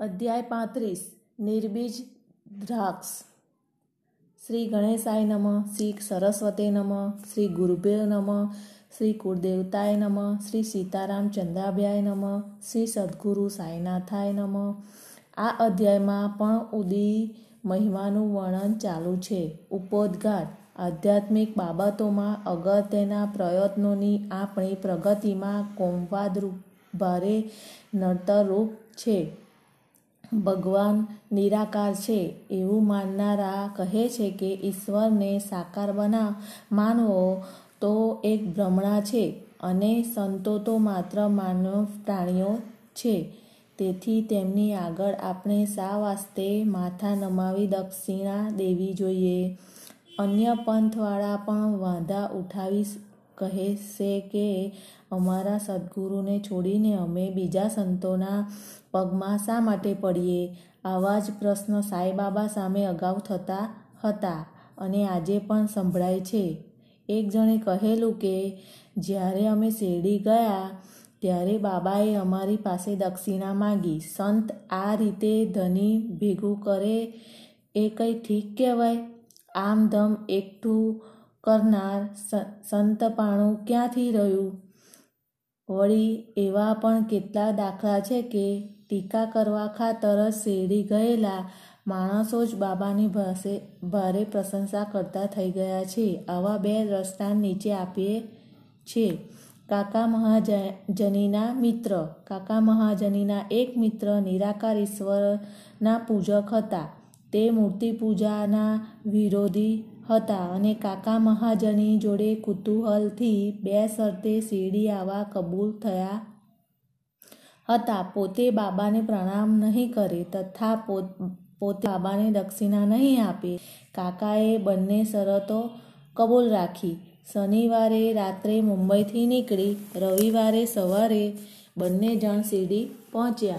અધ્યાય પાંત્રીસ, નિર્બીજ દ્રાક્ષ. શ્રી ગણેશાય નમઃ, શ્રી સરસ્વતે નમઃ, શ્રી ગુરુભ્યો નમઃ, શ્રી કુળદેવતાય નમઃ, શ્રી સીતારામ ચંદ્રાભ્યાય નમઃ, શ્રી સદગુરુ સાંઈનાથાય નમઃ. આ અધ્યાયમાં પણ ઉદી મહિમાનું વર્ણન ચાલુ છે. ઉપોદ્ઘાત આધ્યાત્મિક બાબતોમાં અગત્યના પ્રયત્નોની આપણી પ્રગતિમાં કોમવાદરૂપ, ભારે નડતરરૂપ છે. ભગવાન નિરાકાર છે. એવું માનનારા કહે છે કે ઈશ્વરને સાકાર બના માનવો તો એક ભ્રમણા છે અને સંતો તો માત્ર માનવ પ્રાણીઓ છે. તેથી તેમની આગળ આપણે શા વાસ્તે માથા નમાવી દક્ષિણા દેવી જોઈએ? અન્ય પંથવાળા પણ વાંધા ઉઠાવી કહે છે કે અમારા સદગુરુને છોડીને અમે બીજા સંતોના પગમાં શા માટે પડીએ? આવા જ પ્રશ્ન સાંઈબાબા સામે અગાઉ થતા હતા અને આજે પણ સંભળાય છે. એક જણે કહેલું કે, જ્યારે અમે શેરડી ગયા, ત્યારે બાબાએ અમારી પાસે દક્ષિણા માંગી. સંત આ રીતે ધની ભેગું કરે એ કંઈ ઠીક કહેવાય? આમ ધમ એકઠું કરનાર સંતપાણું ક્યાંથી રહ્યું? વળી એવા પણ કેટલા દાખલા છે કે ટીકા કરવા ખાતર શેરી ગયેલા માણસો જ બાબાની ભાષે ભારે પ્રશંસા કરતા થઈ ગયા છે. આવા બે દ્રષ્ટાંત નીચે આપીએ છે કાકા મહાજનીના મિત્ર. કાકા મહાજનીના એક મિત્ર નિરાકાર ઈશ્વરના પૂજક હતા. તે મૂર્તિ પૂજાના વિરોધી હતા અને કાકા મહાજની જોડે કુતૂહલથી બે શરતે શેરડી આવવા કબૂલ થયા હતા. પોતે બાબાને પ્રણામ નહીં કરે તથા પોતે બાબાને દક્ષિણા નહીં આપે. કાકાએ બંને શરતો કબૂલ રાખી. શનિવારે રાત્રે મુંબઈથી નીકળી, રવિવારે સવારે બંને જણ શિરડી પહોંચ્યા.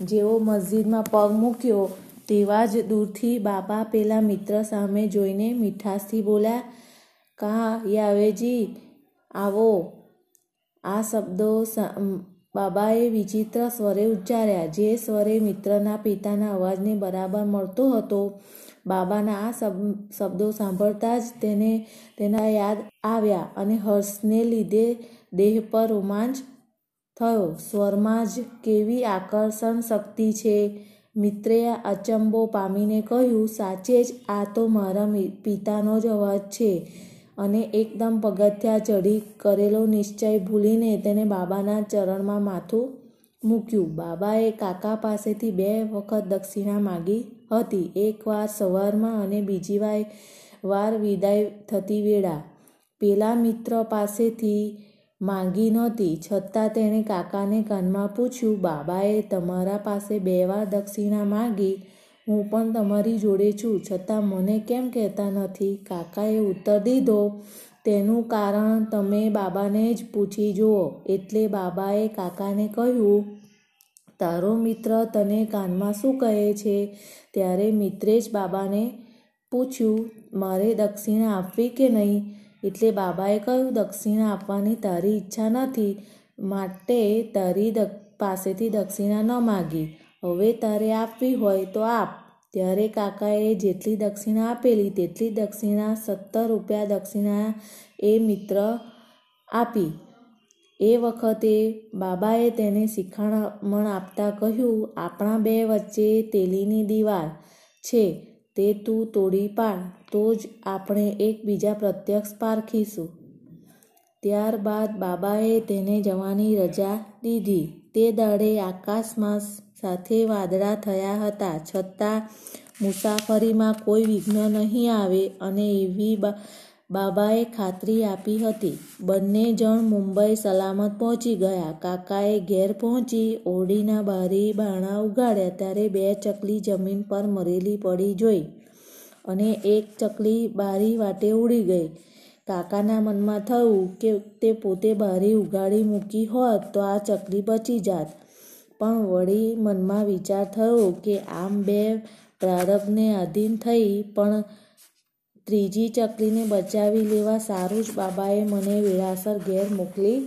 જેવો મસ્જિદમાં પગ મૂક્યો તેવા જ દૂરથી બાબા પેલા મિત્ર સામે જોઈને મીઠાશથી બોલ્યા, કા યાવેજી, આવો. આ શબ્દો બાબાએ વિચિત્ર સ્વરે ઉચ્ચાર્યા. જે સ્વરે મિત્રના પિતાના અવાજને બરાબર મળતો હતો, બાબાના આ શબ્દો સાંભળતા જ તેને, તેના યાદ આવ્યા અને હર્ષને લીધે દેહ પર રોમાંચ થયો. સ્વરમાં જ કેવી આકર્ષણ શક્તિ છે. મિત્રે અચંબો પામીને કહ્યું, સાચે જ આ તો મારા પિતાનો જ અવાજ છે. અને એકદમ પગથિયા ચઢી કરેલો નિશ્ચય ભૂલીને તેને બાબાના ચરણમાં માથું મૂક્યું. બાબાએ કાકા પાસેથી બે વખત દક્ષિણા માગી હતી. એકવાર સવારમાં અને બીજી વાર વિદાય થતી વેળા. પેલા મિત્ર પાસેથી માંગી નહોતી. છતાં તેણે કાકાને કાનમાં પૂછ્યું, બાબાએ તમારા પાસે બે વાર દક્ષિણા માગી. હું પણ તમારી જોડે છું. છતાં મને કેમ કહેતા નથી કાકાએ ઉત્તર દીધો, તેનું કારણ તમે બાબાને જ પૂછી જુઓ. એટલે બાબાએ કાકાને કહ્યું, તારો મિત્ર તને કાનમાં શું કહે છે? ત્યારે મિત્રે જ બાબાને પૂછ્યું, મારે દક્ષિણા આપવી કે નહીં? એટલે બાબાએ કહ્યું, દક્ષિણા આપવાની તારી ઈચ્છા નથી, માટે તારી પાસેથી દક્ષિણા ન માગી. હવે તારે આપવી હોય તો આપ. ત્યારે કાકાએ જેટલી દક્ષિણા આપેલી તેટલી દક્ષિણા સત્તર રૂપિયા દક્ષિણા એ મિત્ર આપી. એ વખતે બાબાએ તેને શિખામણ આપતા કહ્યું, આપણા બે વચ્ચે તેલીની દીવાલ છે. તે તું તોડી પાડ, તો જ આપણે એકબીજા પ્રત્યક્ષ પારખીશું. ત્યારબાદ બાબાએ તેને જવાની રજા દીધી. તે દાડે આકાશમાં સાથે વાદળા થયા હતા. છતાં મુસાફરીમાં કોઈ વિઘ્ન નહીં આવે અને એવી બાબાએ ખાતરી આપી હતી. બંને જણ મુંબઈ સલામત પહોંચી ગયા. કાકાએ ઘેર પહોંચી ઓરડીના બારી બાણા ઉગાડ્યા ત્યારે બે ચકલી જમીન પર મરેલી પડી જોઈ અને એક ચકલી બારી વાટે ઉડી ગઈ. કાકાના મનમાં થયું કે તે પોતે બારી ઉગાડી મૂકી હોત તો આ ચકલી બચી જાત. પણ વળી મનમાં વિચાર થયો કે આમ બે પ્રારબ્ધને આધીન થઈ પણ ત્રીજી ચકલીને બચાવી લેવા સારું જ બાબાએ મને વેળાસર ઘેર મોકલી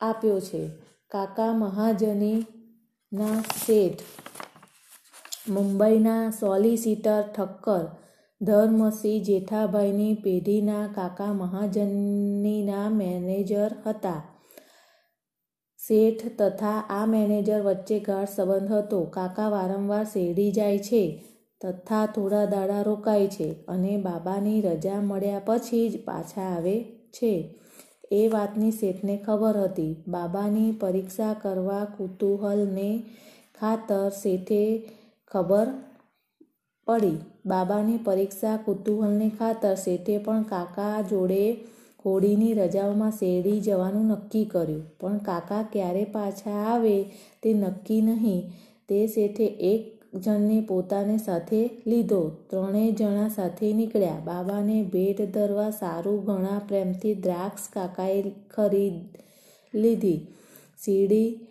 આપ્યો છે. કાકા મહાજનીના શેઠ, મુંબઈના સોલિસિટર ઠક્કર, ધર્મસિંહ જેઠાભાઈની પેઢીના કાકા મહાજનીના મેનેજર હતા. શેઠ તથા આ મેનેજર વચ્ચે ગાઢ સંબંધ હતો. કાકા વારંવાર શેરડી જાય છે. તથા થોડા દાડા રોકાય છે અને બાબાની રજા મળ્યા પછી જ પાછા આવે છે. એ વાતની શેઠને ખબર હતી. બાબાની પરીક્ષા કરવા કુતૂહલને ખાતર શેઠે ખબર પડી. બાબાની પરીક્ષા કુતૂહલને ખાતર શેઠે પણ કાકા જોડે હોળીની રજાઓમાં શેરડી જવાનું નક્કી કર્યું. પણ કાકા ક્યારે પાછા આવે તે નક્કી નહીં. તે શેઠે એક જણને પોતાને સાથે લીધો. ત્રણેય જણા સાથે નીકળ્યા. બાબાને ભેટ ધરવા સારું ઘણા પ્રેમથી દ્રાક્ષ કાકાએ ખરીદ લીધી. શીરડી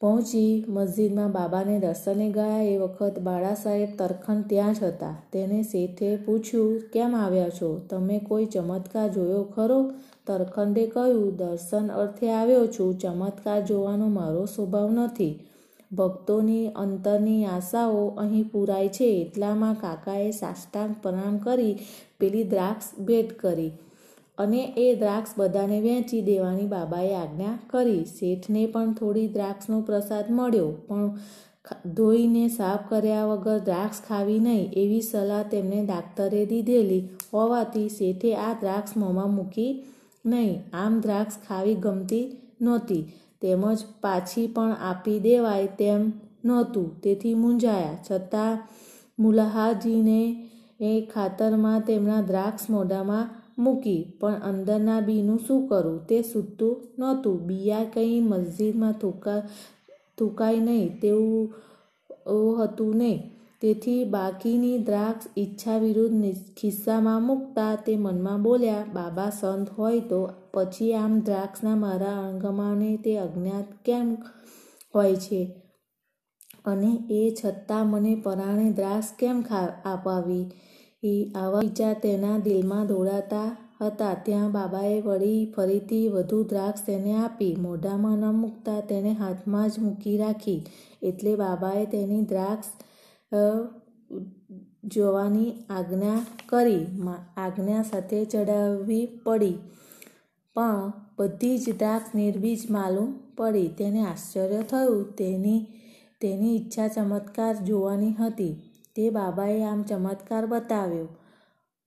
પહોંચી મસ્જિદમાં બાબાને દર્શને ગયા. એ વખત બાળા સાહેબ તરખન ત્યાં જ હતા. તેને શેઠે પૂછ્યું, કેમ આવ્યા છો? તમે કોઈ ચમત્કાર જોયો ખરો? તરખંડે કહ્યું, દર્શન અર્થે આવ્યો છું. ચમત્કાર જોવાનો મારો સ્વભાવ નથી. ભક્તોની અંતરની આશાઓ અહીં પૂરાય છે. એટલામાં કાકાએ સાષ્ટાંગ પ્રણામ કરી, પેલી દ્રાક્ષ ભેટ કરી અને એ દ્રાક્ષ બધાને વહેંચી દેવાની બાબાએ આજ્ઞા કરી. શેઠને પણ થોડી દ્રાક્ષનો પ્રસાદ મળ્યો, પણ ધોઈને સાફ કર્યા વગર દ્રાક્ષ ખાવી નહીં એવી સલાહ તેમને ડાક્ટરે દીધેલી હોવાથી શેઠે આ દ્રાક્ષ મોંમાં મૂકી નહીં. આમ દ્રાક્ષ ખાવી ગમતી નહોતી. તેમજ પાછી પણ આપી દેવાય તેમ નહોતું. તેથી મૂંઝાયા. છતાં મુલાહાજીને એ ખાતરમાં તેમના દ્રાક્ષ મોઢામાં મૂકી. પણ અંદરના બીનું શું કરું? તે સૂતું નહોતું. બિયા કંઈ મસ્જિદમાં થૂકા, થૂકાય નહીં. તેવું હતું નહીં. તેથી બાકીની દ્રાક્ષ ઈચ્છા વિરુદ્ધ ખિસ્સામાં મૂકતા તે મનમાં બોલ્યા, બાબા સંત હોય તો પછી આમ દ્રાક્ષના મારા અણગમાને તે અજ્ઞાત કેમ હોય છે? અને એ છતાં મને પરાણે દ્રાક્ષ કેમ અપાવી એ આવા વિચાર તેના દિલમાં દોડાતા હતા. ત્યાં બાબાએ વળી ફરીથી વધુ દ્રાક્ષ તેને આપી. મોઢામાં ન મૂકતા તેને હાથમાં જ મૂકી રાખી. એટલે બાબાએ તેની દ્રાક્ષ જોવાની આજ્ઞા કરી આજ્ઞા સાથે ચડાવવી પડી. પણ બધી જ દ્રાક્ષ નિર્બીજ માલુમ પડી. તેને આશ્ચર્ય થયું. તેની તેની ઈચ્છા ચમત્કાર જોવાની હતી. તે બાબાએ આમ ચમત્કાર બતાવ્યો.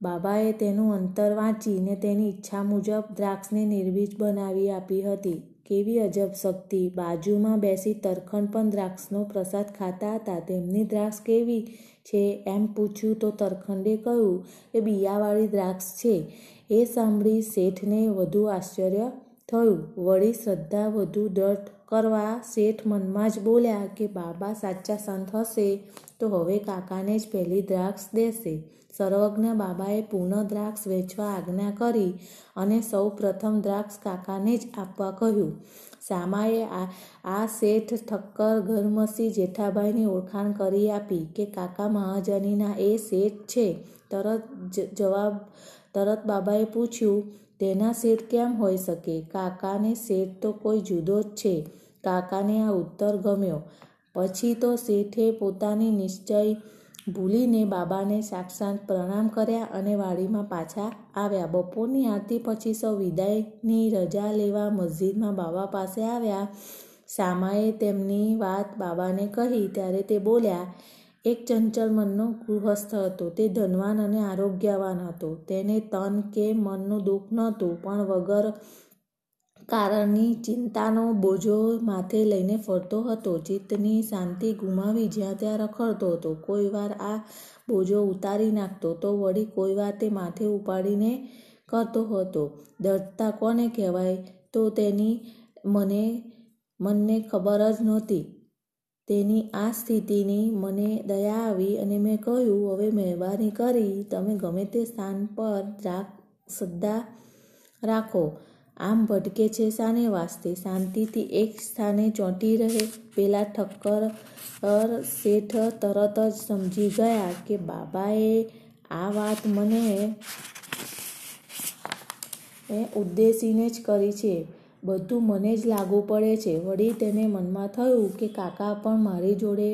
બાબાએ તેનું અંતર વાંચીને તેની ઈચ્છા મુજબ દ્રાક્ષને નિર્બીજ બનાવી આપી હતી. કેવી અજબ શક્તિ. બાજુમાં બેસી તરખંડ પણ દ્રાક્ષનો પ્રસાદ ખાતા હતા. તેમની દ્રાક્ષ કેવી છે? એમ પૂછ્યું તો તરખંડે કહ્યું કે બિયાવાળી દ્રાક્ષ છે. એ સાંભળી શેઠને વધુ આશ્ચર્ય થયું. વળી શ્રદ્ધા, વધુ દ્રઢ કરવા શેઠ મનમાં જ બોલ્યા કે, બાબા, સાચા સંત હશે તો હવે કાકાને જ પહેલી દ્રાક્ષ દેશે. સર્વજ્ઞ બાબાએ પૂર્ણ દ્રાક્ષ વેચવા આજ્ઞા કરી અને સૌ પ્રથમ દ્રાક્ષ કાકાને જ આપવા કહ્યું. શામાએ આ આ શેઠ ઠક્કર ઘરમસી જેઠાભાઈની ઓળખાણ કરી આપી કે, કાકા, મહાજનીના એ શેઠ છે. તરત જવાબ, તરત બાબાએ પૂછ્યું તેના શેઠ કેમ હોઈ શકે? કાકાને શેઠ તો કોઈ જુદો જ છે. કાકાને આ ઉત્તર ગમ્યો. પછી તો શેઠે પોતાની નિશ્ચય ભૂલીને બાબાને સાક્ષાત પ્રણામ કર્યા અને વાડીમાં પાછા આવ્યા. બપોરની આરતી પછી સૌ વિદાયની રજા લેવા મસ્જિદમાં બાબા પાસે આવ્યા. સામાએ તેમની વાત બાબાને કહી. ત્યારે તે બોલ્યા એક ચંચળ મનનો ગૃહસ્થ હતો. તે ધનવાન અને આરોગ્યવાન હતો. તેને તન કે મનનું દુઃખ નહોતું, પણ વગર કારણની ચિંતાનો બોજો માથે લઈને ફરતો હતો. ચિત્તની શાંતિ ગુમાવી જ્યાં ત્યાં રખડતો હતો. કોઈ વાર આ બોજો ઉતારી નાખતો તો વળી કોઈ વાર તે માથે ઉપાડીને કરતો હતો. દર્દતા કોને કહેવાય? તો તેની મને, મનને ખબર જ નહોતી. તેની આ સ્થિતિની મને દયા આવી અને મેં કહ્યું, હવે મહેરબાની કરી તમે ગમે તે સ્થાન પર રાખ, શ્રદ્ધા રાખો. આમ ભટકે છે શાને વાસ્તે શાંતિથી એક સ્થાને ચોંટી રહે. પેલા ઠક્કર શેઠ તરત જ સમજી ગયા કે બાબાએ આ વાત મને ઉદ્દેશીને જ કરી છે. બધું મને જ લાગુ પડે છે. વળી તેને મનમાં થયું કે કાકા પણ મારી જોડે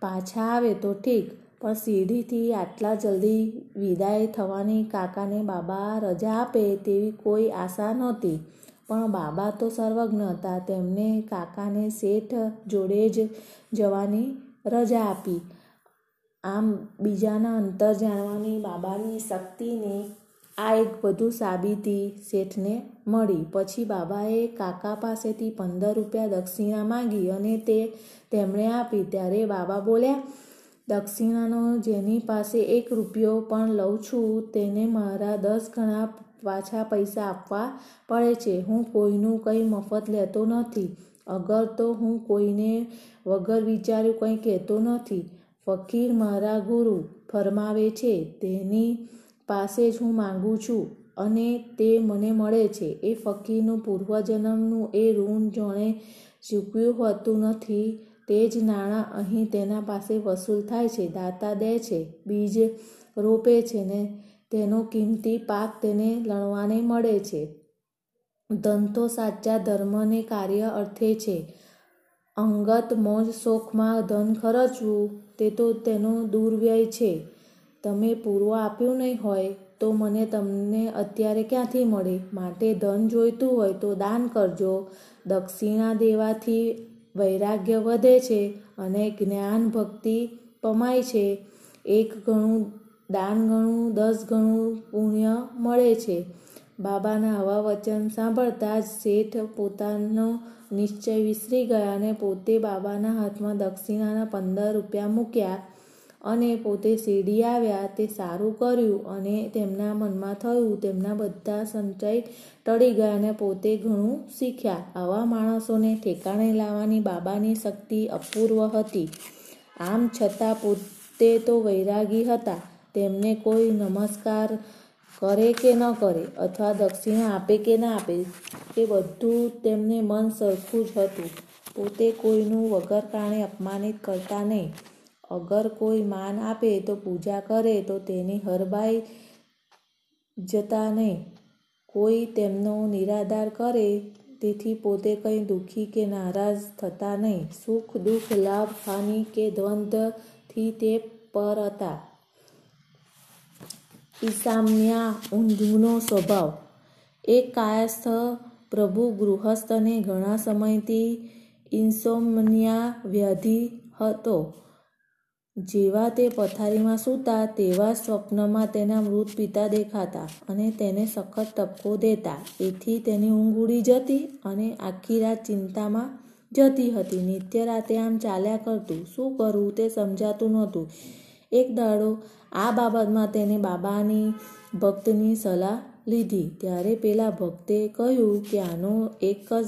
પાછા આવે તો ઠીક, પણ સીડીથી આટલા જલ્દી વિદાય થવાની કાકાને બાબા રજા આપે તેવી કોઈ આશા નહોતી. પણ બાબા તો સર્વજ્ઞ હતા, તેમને કાકાને શેઠ જોડે જ જવાની રજા આપી. આમ બીજાના અંતર જાણવાની બાબાની શક્તિની આ એક વધુ સાબિતી શેઠને મળી. પછી બાબાએ કાકા પાસેથી પંદર રૂપિયા દક્ષિણા માંગી અને તે તેમણે આપી. ત્યારે બાબા બોલ્યા, દક્ષિણાનો જેની પાસે એક રૂપિયો પણ લઉં છું, તેને મારા દસ ગણા પાછા પૈસા આપવા પડે છે. હું કોઈનું કંઈ મફત લેતો નથી. અગર તો હું કોઈને વગર વિચાર્યું કંઈ કહેતો નથી. ફકીર મારા ગુરુ ફરમાવે છે, તેની પાસે જ હું માંગુ છું અને તે મને મળે છે. એ ફકીરનું પૂર્વજન્મનું એ ઋણ જોણે ચૂક્યું હોતું નથી. તે જ નાણાં અહીં તેના પાસે વસૂલ થાય છે. દાતા દે છે, બીજ રોપે છે ને તેનો કિંમતી પાક તેને લણવાને મળે છે. તો સાચા ધર્મને કાર્ય અર્થે છે. અંગત મોજ શોખમાં ધન ખર્ચવું તે તો તેનો દુર્વ્યય છે. તમે પૂરો આપ્યું નહીં હોય તો મને તમને અત્યારે ક્યાંથી મળે? માટે ધન જોઈતું હોય તો દાન કરજો. દક્ષિણા દેવાથી વૈરાગ્ય વધે છે અને જ્ઞાન ભક્તિ પમાય છે. એક ગણું દાન ગણું, દસ ગણું પુણ્ય મળે છે. બાબાના આવા વચન સાંભળતા જ શેઠ પોતાનો નિશ્ચય વિસરી ગયા અને પોતે બાબાના હાથમાં દક્ષિણાના પંદર રૂપિયા મૂક્યા. અને પોતે શેરડી આવ્યા, તે સારું કર્યું અને તેમના મનમાં થયું. તેમના બધા સંચય ટળી ગયા અને પોતે ઘણું શીખ્યા. આવા માણસોને ઠેકાણે લાવવાની બાબાની શક્તિ અપૂર્વ હતી. આમ છતાં પોતે તો વૈરાગી હતા. તેમને કોઈ નમસ્કાર કરે કે ન કરે, અથવા દક્ષિણા આપે કે ના આપે, તે બધું તેમને મન સરખું જ હતું. પોતે કોઈનું વગર કારણે અપમાનિત કરતા નહીં. અગર કોઈ માન આપે તો પૂજા કરે તો તેની હરબાઈ જતા નહીં. કોઈ તેમનો નિરાધાર કરે તેથી પોતે કંઈ દુઃખી કે નારાજ થતા નહીં. સુખ, દુઃખ, લાભ, હાનિ કે દ્વંદ્વથી તે પર હતા. ઈસામ્યા ઊંધુનો સ્વભાવ. એક કાયસ્થ પ્રભુ ગૃહસ્થને ઘણા સમયથી ઇન્સોમનિયા વ્યાધિ હતો. જેવા તે પથારીમાં સૂતા, તેવા સ્વપ્નમાં તેના મૃત પિતા દેખાતા અને તેને સખત ટપકો દેતા. એથી તેની ઊંઘ ઉડી જતી અને આખી રાત ચિંતામાં જતી હતી. નિત્ય રાતે આમ ચાલ્યા કરતું. શું કરવું તે સમજાતું નહોતું. એક દાડો આ બાબતમાં તેને બાબાની ભક્તની સલાહ લીધી. ત્યારે પેલા ભક્તે કહ્યું કે આનો એક જ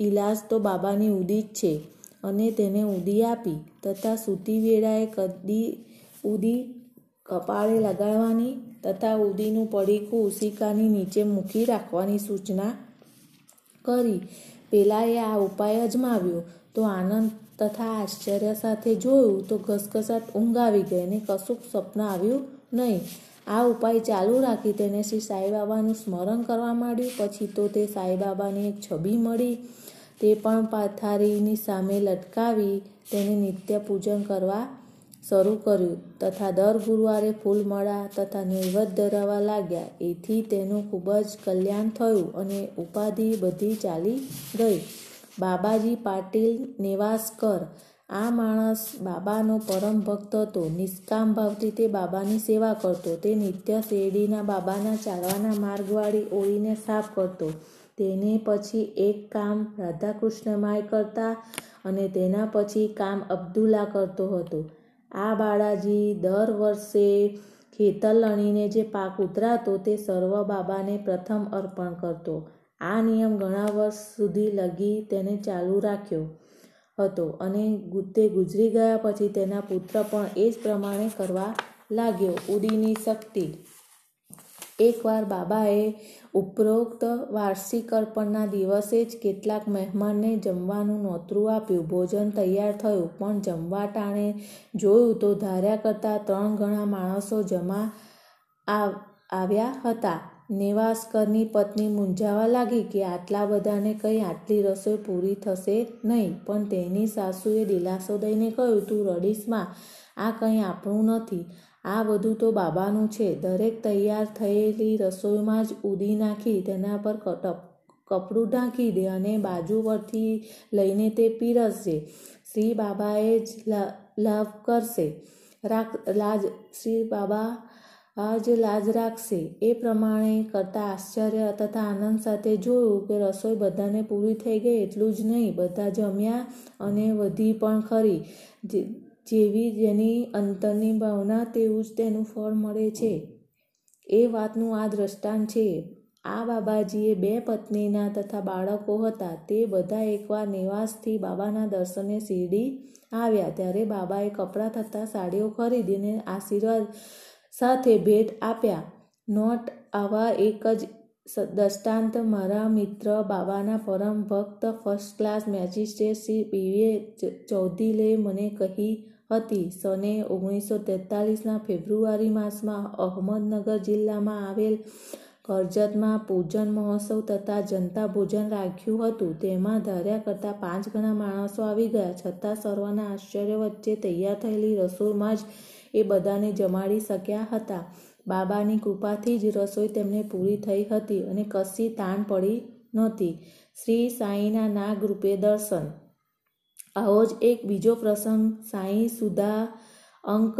ઈલાજ તો બાબાની ઉદી જ છે. અને તેને ઉદી આપી. તથા સૂતી વેળાએ કદી ઉદી કપાળે લગાડવાની તથા ઉદીનું પડીકું ઉસિકાની નીચે મૂકી રાખવાની સૂચના કરી. પેલાએ આ ઉપાય અજમાવ્યો. તો આનંદ તથા આશ્ચર્ય સાથે જોયું તો ઘસઘસાટ ઊંઘ આવી ગઈ અને કશુંક સ્વપ્ન આવ્યું નહીં. આ ઉપાય ચાલુ રાખી તેને શ્રી સાંઈબાબાનું સ્મરણ કરવા માંડ્યું. પછી તો તે સાંઈબાબાની એક છબી મળી. તે પણ પથારીની સામે લટકાવી તેને નિત્ય પૂજન કરવા શરૂ કર્યું. તથા દર ગુરુવારે ફૂલમળા તથા નૈવેદ્ય ધરાવવા લાગ્યા. એથી તેનું ખૂબ જ કલ્યાણ થયું અને ઉપાધિ બધી ચાલી ગઈ. બાબાજી પાટીલ નેવાસકર આ માણસ બાબાનો પરમ ભક્ત હતો. નિષ્કામ ભાવથી તે બાબાની સેવા કરતો. તે નિત્ય શેરડીના બાબાના ચાલવાના માર્ગવાળી ઓળીને સાફ કરતો. તેને પછી એક કામ રાધાકૃષ્ણમાય કરતા અને તેના પછી કામ અબ્દુલ્લા કરતો હતો. આ બાળાજી દર વર્ષે ખેતર લણીને જે પાક ઉતરાતો તે સર્વ બાબાને પ્રથમ અર્પણ કરતો. આ નિયમ ઘણા વર્ષ સુધી લગી તેને ચાલુ રાખ્યો હતો અને તે ગુજરી ગયા પછી તેના પુત્ર પણ એ જ પ્રમાણે કરવા લાગ્યો. ઉડીની શક્તિ એકવાર બાબાએ ઉપરોક્ત વાર્ષિક અર્પણના દિવસે જ કેટલાક મહેમાનને જમવાનું નોતરું આપ્યું. ભોજન તૈયાર થયું, પણ જમવા ટાણે જોયું તો ધાર્યા કરતાં ત્રણ ગણા માણસો જમા આવ્યા હતા. નેવાસકરની પત્ની મૂંઝાવા લાગી કે આટલા બધાને કંઈ આટલી રસોઈ પૂરી થશે નહીં, પણ તેની સાસુએ દિલાસો દઈને કહ્યું, તું રડીશમાં આ કંઈ આપણું નથી. આ બધું તો બાબાનું છે. દરેક તૈયાર થયેલી રસોઈમાં જ ઉદી નાખી, તેના પર કપડું ઢાંકી દે અને બાજુ પરથી લઈને તે પીરસશે શ્રી બાબાએ જ લાભ કરશે. રાખ, લાજ, શ્રી બાબા જ લાજ રાખશે. એ પ્રમાણે કરતા આશ્ચર્ય તથા આનંદ સાથે જોયું કે રસોઈ બધાને પૂરી થઈ ગઈ એટલું જ નહીં, બધા જમ્યા અને વધી પણ ખરી. જેવી જેની અંતરની ભાવના તેવું જ તેનું ફળ મળે છે. એ વાતનું આ દ્રષ્ટાંત છે. આ બાબાજીએ બે પત્નીના તથા બાળકો હતા. તે બધા એકવાર નિવાસથી બાબાના દર્શને શિરડી આવ્યા. ત્યારે બાબાએ કપડાં થતાં સાડીઓ ખરીદીને આશીર્વાદ સાથે ભેટ આપ્યા. નોટ આવા એક જ દ્રષ્ટાંત મારા મિત્ર બાબાના પરમ ભક્ત ફર્સ્ટ ક્લાસ મેજિસ્ટ્રેટ શ્રી પીવીએ ચૌધીલે મને કહી હતી, સને ઓગણીસો તેતાલીસના ફેબ્રુઆરી માસમાં અહમદનગર જિલ્લામાં આવેલ કરજતમાં પૂજન મહોત્સવ તથા જનતા ભોજન રાખ્યું હતું. તેમાં ધાર્યા કરતાં પાંચ ગણા માણસો આવી ગયા. છતાં સર્વના આશ્ચર્ય વચ્ચે તૈયાર થયેલી રસોઈમાં જ એ બધાને જમાડી શક્યા હતા. બાબાની કૃપાથી જ રસોઈ તેમને પૂરી થઈ હતી અને કશી તાણ પડી નહોતી. શ્રી સાંઈના નાગરૂપે દર્શન. આવો જ એક બીજો પ્રસંગ સાંઈ સુધા અંક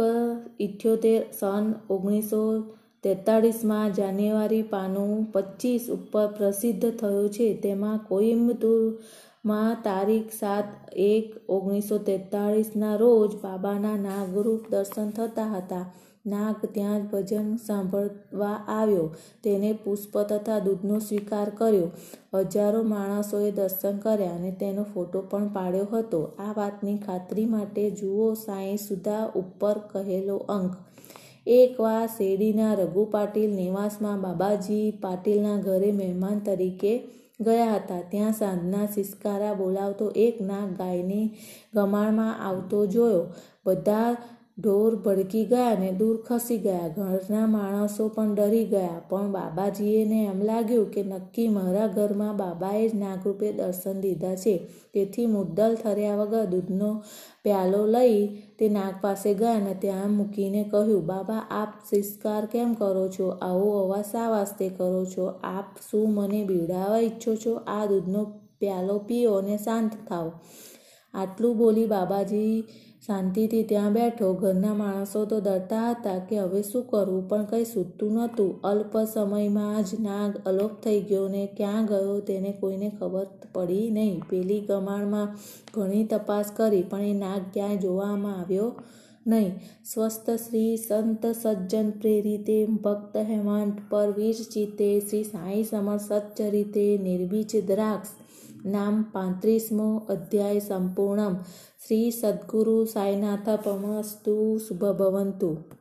ઇઠ્યોતેર સન ઓગણીસો તેતાળીસમાં જાન્યુઆરી પાનું પચીસ ઉપર પ્રસિદ્ધ થયું છે. તેમાં કોઇમ્બતુરમાં તારીખ સાત એક ઓગણીસો તેતાળીસના રોજ બાબાના નાગરૂપ દર્શન થતા હતા. નાગ ત્યાં ભજન સાંભળવા આવ્યો. તેને પુષ્પ તથા દૂધનો સ્વીકાર કર્યો. હજારો માણસોએ દર્શન કર્યા અને તેનો ફોટો પણ પાડ્યો હતો. આ વાતની ખાતરી માટે જુઓ સાંઈ સુધા ઉપર કહેલો અંક. એકવાર શેરડીના રઘુ પાટીલ નિવાસમાં બાબાજી પાટીલના ઘરે મહેમાન તરીકે ગયા હતા. ત્યાં સાંજના સિસકારા બોલાવતો એક નાગ ગાયની ગમાણમાં આવતો જોયો. બધા ઢોર ભડકી ગયા અને દૂર ખસી ગયા. ઘરના માણસો પણ ડરી ગયા. પણ બાબાજીએને એમ લાગ્યું કે નક્કી મારા ઘરમાં બાબાએ જ નાગરૂપે દર્શન દીધા છે. તેથી મુદ્દલ ઠર્યા વગર દૂધનો પ્યાલો લઈ તે નાગ પાસે ગયા અને ત્યાં મૂકીને કહ્યું, બાબા, આપ શિષ્કાર કેમ કરો છો? આવો અવાજ શા વાસ્તે કરો છો? આપ શું મને બીવડાવવા ઈચ્છો છો? આ દૂધનો પ્યાલો પીઓ અને શાંત થાવ આટલું બોલી બાબાજી શાંતિથી ત્યાં બેઠો, ઘરના માણસો તો ડરતા હતા કે હવે શું કરવું, પણ કંઈ સૂતું નહોતું. અલ્પ સમયમાં જ નાગ અલોપ થઈ ગયો ને ક્યાં ગયો તેને કોઈને ખબર પડી નહીં. પેલી કમાણમાં ઘણી તપાસ કરી, પણ એ નાગ ક્યાંય જોવામાં આવ્યો નહીં. સ્વસ્થ શ્રી સંત સજ્જન પ્રેરિતે ભક્ત હેમંત પર વીર ચિત્તે શ્રી સાંઈ સમર સચ્ચરિતે નિર્બીજ દ્રાક્ષ. નામ પાંત્રીસમો અધ્યાય સંપૂર્ણમ. શ્રી સદ્ગુરુ સાંઈનાથ પમસ્તુ શુભ ભવંતુ